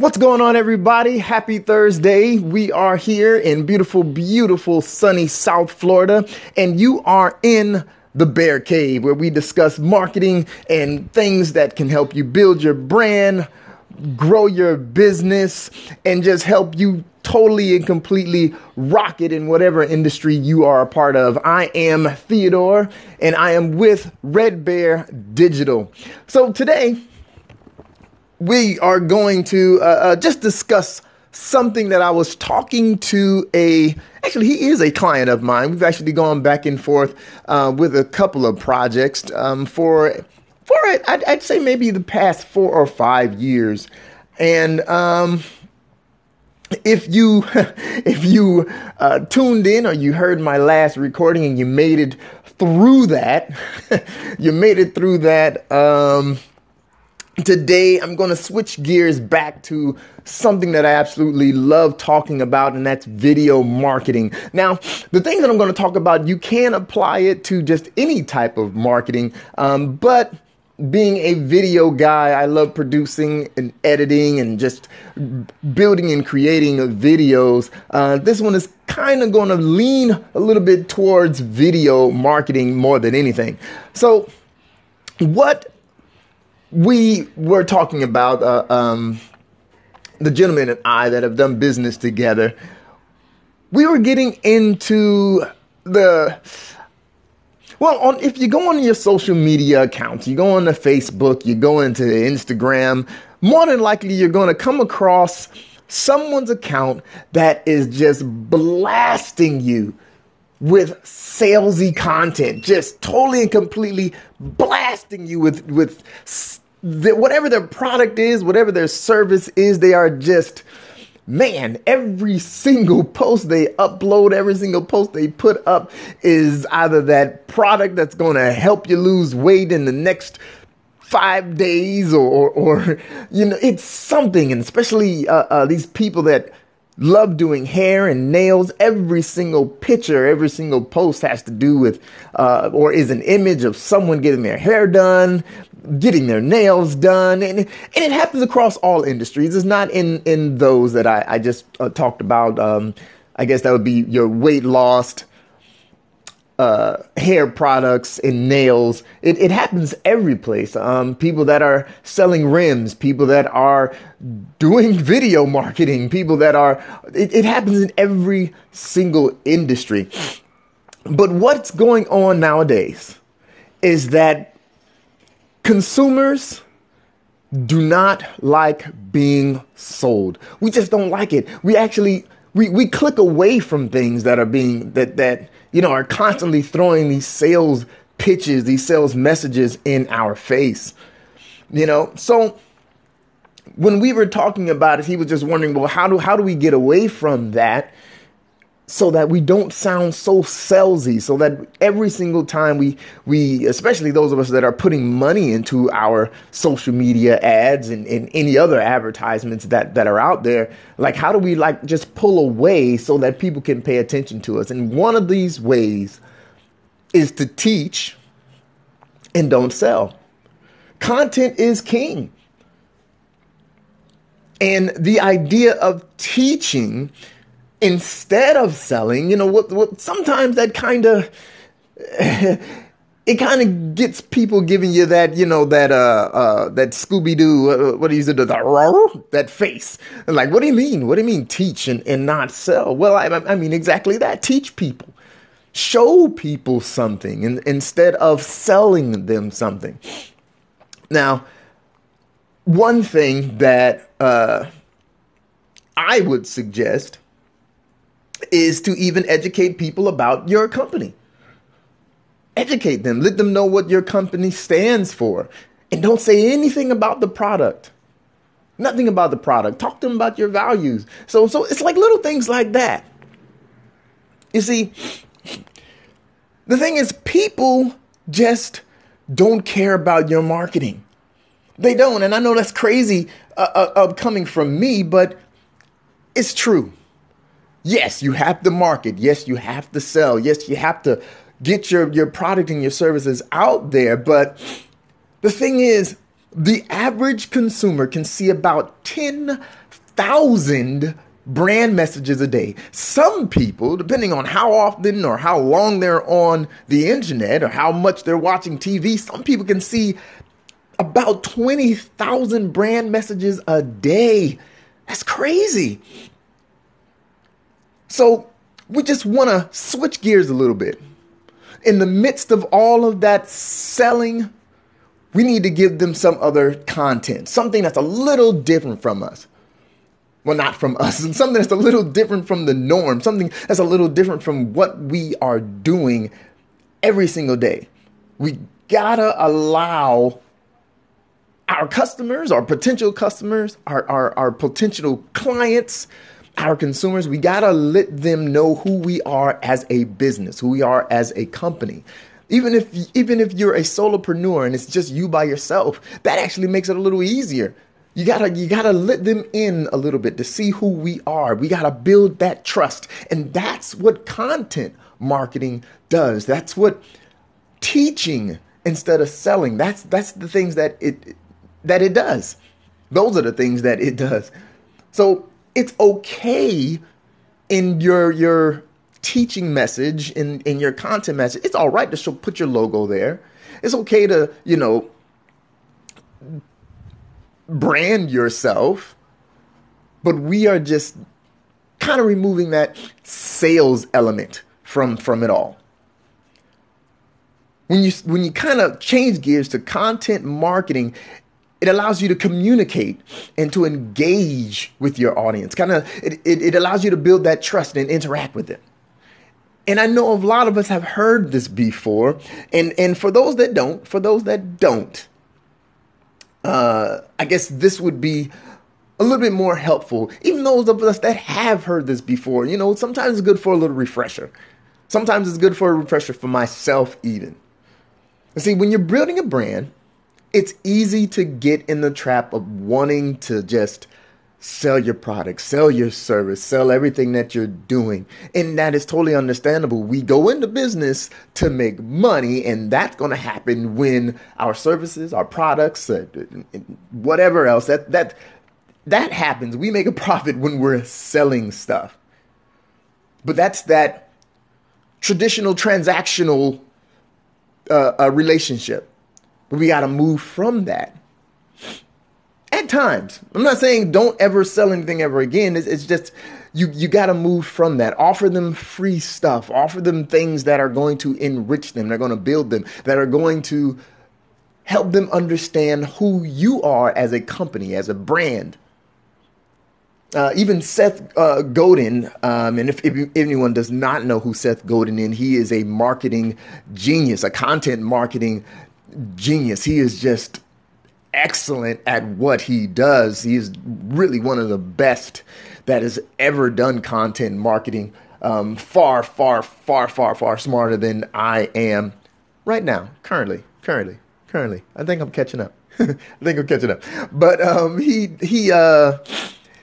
What's going on, everybody? Happy Thursday. We are here in beautiful, beautiful, sunny South Florida, and you are in the Bear Cave where we discuss marketing and things that can help you build your brand, grow your business, and just help you totally and completely rock it in whatever industry you are a part of. I am Theodore, and I am with Red Bear Digital. So today, we are going to uh, uh, just discuss something that I was talking to a actually he is a client of mine. We've actually gone back and forth uh, with a couple of projects um, for for I'd, I'd, say maybe the past four or five years, and um, if you if you uh, tuned in or you heard my last recording and you made it through that, you made it through that. Um, Today, I'm going to switch gears back to something that I absolutely love talking about, and that's video marketing. Now, the thing that I'm going to talk about, you can apply it to just any type of marketing, um, but being a video guy, I love producing and editing and just building and creating videos. Uh, this one is kind of going to lean a little bit towards video marketing more than anything. So, what we were talking about uh, um, the gentleman and I that have done business together. We were getting into the well, on, if you go on your social media accounts, you go on the Facebook, you go into Instagram, more than likely you're going to come across someone's account that is just blasting you with salesy content, just totally and completely blasting you with with the, whatever their product is, whatever their service is, they are just man, every single post they upload, every single post they put up is either that product that's going to help you lose weight in the next five days or, or, or you know, it's something. And especially uh, uh, these people that love doing hair and nails. Every single picture, every single post has to do with, uh, or is an image of someone getting their hair done, getting their nails done. And, and it happens across all industries. It's not in, in those that I, I just uh, talked about. Um, I guess that would be your weight loss, uh, hair products and nails. It, it happens every place. Um, people that are selling rims, people that are doing video marketing, people that are, it, it happens in every single industry. But what's going on nowadays is that consumers do not like being sold. We just don't like it. We actually we, we click away from things that are being that that you know, are constantly throwing these sales pitches, these sales messages in our face. You know, so when we were talking about it, he was just wondering, well, how do how do we get away from that? So that we don't sound so salesy so that every single time we we especially those of us that are putting money into our social media ads and, and any other advertisements that that are out there like how do we like just pull away so that people can pay attention to us? And one of these ways is to teach and don't sell. Content is king. And the idea of teaching instead of selling, you know, what, what sometimes that kind of it kind of gets people giving you that, you know, that uh uh that Scooby Doo, uh, what do you say, the, that face. like, what do you mean? What do you mean teach and, and not sell? Well, I, I mean exactly that. Teach people, show people something, and instead of selling them something. Now, one thing that uh, I would suggest is to even educate people about your company. Educate them, let them know what your company stands for, and don't say anything about the product. Nothing about the product. Talk to them about your values. So, so it's like little things like that. You see, the thing is, people just don't care about your marketing. They don't. And I know that's crazy uh, uh, coming from me, but it's true. Yes, you have to market. Yes, you have to sell. Yes, you have to get your, your product and your services out there. But the thing is, the average consumer can see about 10 thousand brand messages a day. Some people, depending on how often or how long they're on the internet or how much they're watching TV, some people can see about 20,000 brand messages a day. That's crazy. So we just want to switch gears a little bit. In the midst of all of that selling, we need to give them some other content, something that's a little different from us. Well, not from us, and something that's a little different from the norm, something that's a little different from what we are doing every single day. We gotta allow our customers, our potential customers, our, our, our potential clients, our consumers, we gotta let them know who we are as a business, who we are as a company. Even if even if you're a solopreneur and it's just you by yourself, that actually makes it a little easier. You gotta you gotta let them in a little bit to see who we are. We gotta build that trust, and that's what content marketing does. That's what teaching instead of selling. That's that's the things that it that it does. Those are the things that it does. So it's okay in your your teaching message in in your content message. It's all right to show, put your logo there. It's okay to you know brand yourself, but we are just kind of removing that sales element from from it all. When you when you kind of change gears to content marketing, it allows you to communicate and to engage with your audience. Kind of, it, it, it, allows you to build that trust and interact with it. And I know a lot of us have heard this before. And, and for those that don't, for those that don't, uh, I guess this would be a little bit more helpful. Even those of us that have heard this before, you know, sometimes it's good for a little refresher. Sometimes it's good for a refresher for myself, even. see, when you're building a brand, it's easy to get in the trap of wanting to just sell your product, sell your service, sell everything that you're doing. And that is totally understandable. We go into business to make money, and that's going to happen when our services, our products, uh, whatever else that that that happens. We make a profit when we're selling stuff. But that's that traditional transactional uh, uh, relationship. But we got to move from that. At times, I'm not saying don't ever sell anything ever again. It's, it's just you you got to move from that. Offer them free stuff. Offer them things that are going to enrich them. They're going to build them. That are going to help them understand who you are as a company, as a brand. Uh, even Seth uh, Godin, um, and if, if, anyone does not know who Seth Godin is, he is a marketing genius, a content marketing genius. He is just excellent at what he does. He is really one of the best that has ever done content marketing. Um, far, far, far, far, far smarter than I am right now, currently, currently, currently. I think I'm catching up. I think I'm catching up. But um, he he uh,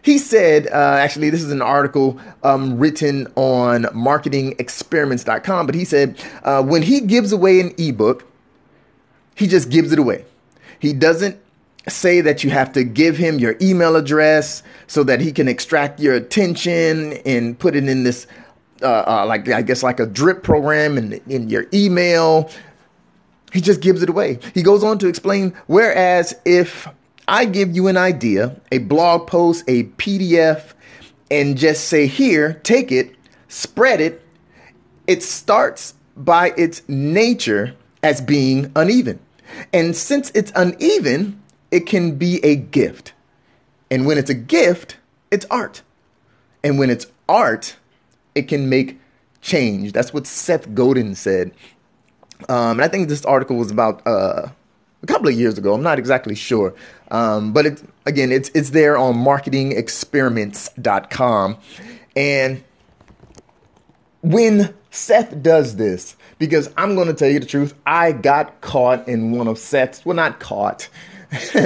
he said, uh, actually, this is an article um, written on marketingexperiments.com, but he said uh, when he gives away an ebook he just gives it away. He doesn't say that you have to give him your email address so that he can extract your attention and put it in this, uh, uh, like I guess like a drip program in, in your email. He just gives it away. He goes on to explain, whereas if I give you an idea, a blog post, a PDF, and just say, here, take it, spread it, it starts by its nature as being uneven. And since it's uneven, it can be a gift. And when it's a gift, it's art. And when it's art, it can make change. That's what Seth Godin said. Um, and I think this article was about uh, a couple of years ago. I'm not exactly sure. Um, but it, again, it's, it's there on marketingexperiments.com. And when Seth does this, because I'm going to tell you the truth. I got caught in one of Seth's, well, not caught,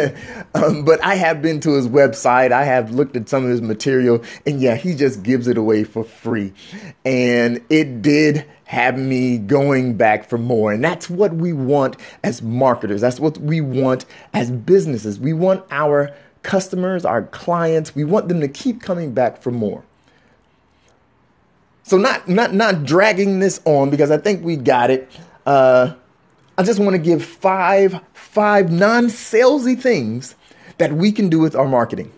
um, but I have been to his website. I have looked at some of his material, and yeah, he just gives it away for free. And it did have me going back for more. And that's what we want as marketers. That's what we want as businesses. We want our customers, our clients, we want them to keep coming back for more. So not not not dragging this on because I think we got it. Uh, I just want to give five five non-salesy things that we can do with our marketing.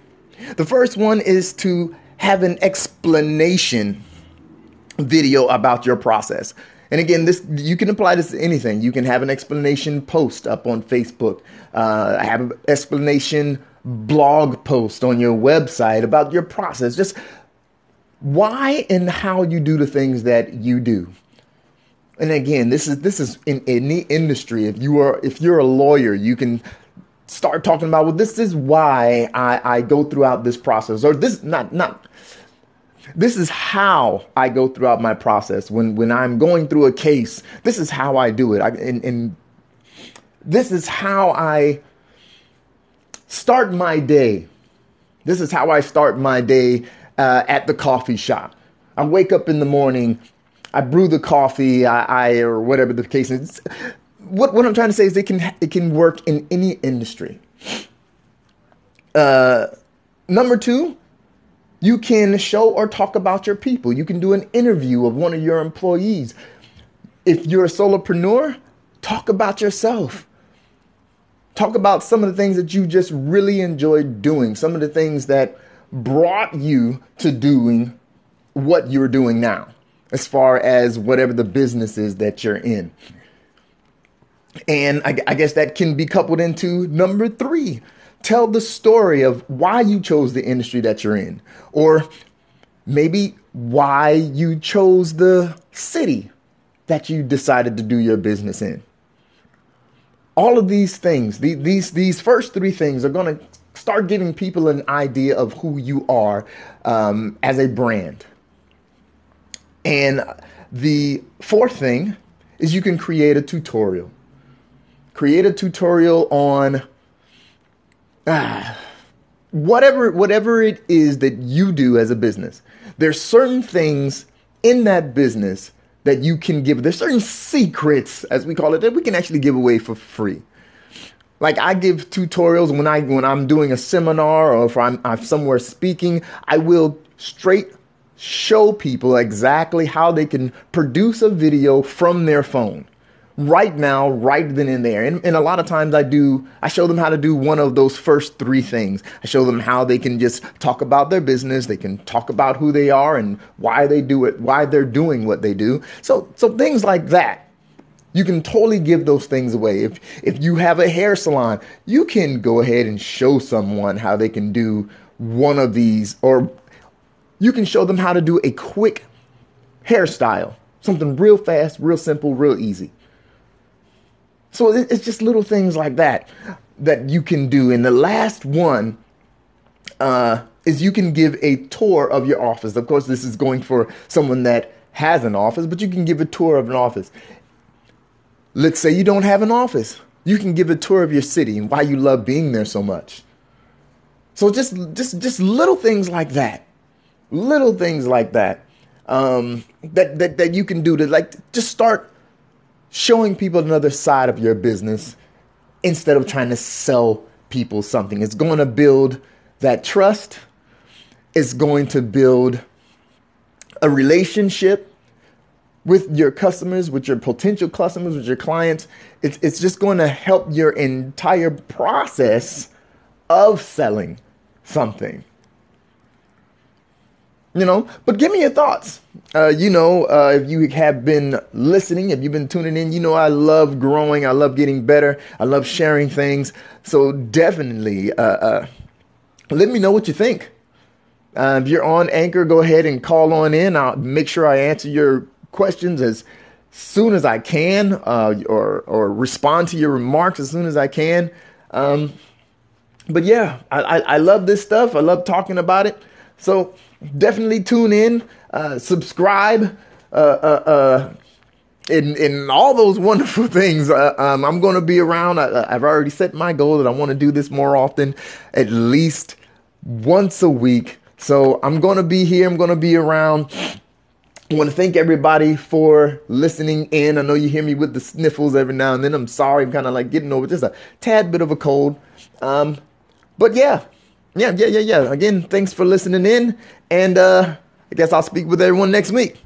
The first one is to have an explanation video about your process. And again, this you can apply this to anything. You can have an explanation post up on Facebook. Uh, have an explanation blog post on your website about your process. Just why and how you do the things that you do. And again, this is this is in any industry. If you are if you're a lawyer, you can start talking about well, this is why I, I go throughout this process, or this not not this is how I go throughout my process when when I'm going through a case. This is how I do it. I, and, and this is how I start my day. This is how I start my day uh, at the coffee shop. I wake up in the morning, I brew the coffee, I, I or whatever the case is. What, what I'm trying to say is it can it can work in any industry. Uh, number two, you can show or talk about your people. You can do an interview of one of your employees. If you're a solopreneur, talk about yourself. Talk about some of the things that you just really enjoyed doing, some of the things that brought you to doing what you're doing now, as far as whatever the business is that you're in. And I, I guess that can be coupled into number three tell the story of why you chose the industry that you're in, or maybe why you chose the city that you decided to do your business in. All of these things, these these first three things, are going to start giving people an idea of who you are um, as a brand. And the fourth thing is you can create a tutorial. Create a tutorial on ah, whatever whatever it is that you do as a business, there's certain things in that business that you can give. There's certain secrets, as we call it, that we can actually give away for free. Like I give tutorials when I when I'm doing a seminar or if I'm, I'm somewhere speaking, I will straight show people exactly how they can produce a video from their phone right now, right then and there. And, and, a lot of times I do, I show them how to do one of those first three things. I show them how they can just talk about their business. They can talk about who they are and why they do it, why they're doing what they do. So, so things like that. You can totally give those things away. If, if you have a hair salon, you can go ahead and show someone how they can do one of these, or you can show them how to do a quick hairstyle. Something real fast, real simple, real easy. So it's just little things like that that you can do. And the last one uh, is you can give a tour of your office. Of course, this is going for someone that has an office, but you can give a tour of an office. Let's say you don't have an office. You can give a tour of your city and why you love being there so much. So just just just little things like that. Little things like that. Um, that, that that you can do to like just start showing people another side of your business instead of trying to sell people something. It's going to build that trust. It's going to build a relationship with your customers, with your potential customers, with your clients. It's, it's just going to help your entire process of selling something. You know but give me your thoughts. Uh, you know uh, if you have been listening if you've been tuning in you know i love growing i love getting better i love sharing things. So definitely uh, uh let me know what you think. Uh, if you're on anchor go ahead and call on in. I'll make sure i answer your questions as soon as i can uh, or, or respond to your remarks as soon as i can um, but yeah I, I, I love this stuff i love talking about it so definitely tune in, uh, subscribe, uh, uh, uh in in all those wonderful things. Uh, um, I'm going to be around. I, have already set my goal that I want to do this more often, at least once a week. So I'm going to be here. I'm going to be around. I want to thank everybody for listening in. I know you hear me with the sniffles every now and then. I'm sorry. I'm kind of like getting over just a tad bit of a cold. Um, but yeah, yeah, yeah, yeah, yeah. Again, thanks for listening in. And uh, I guess I'll speak with everyone next week.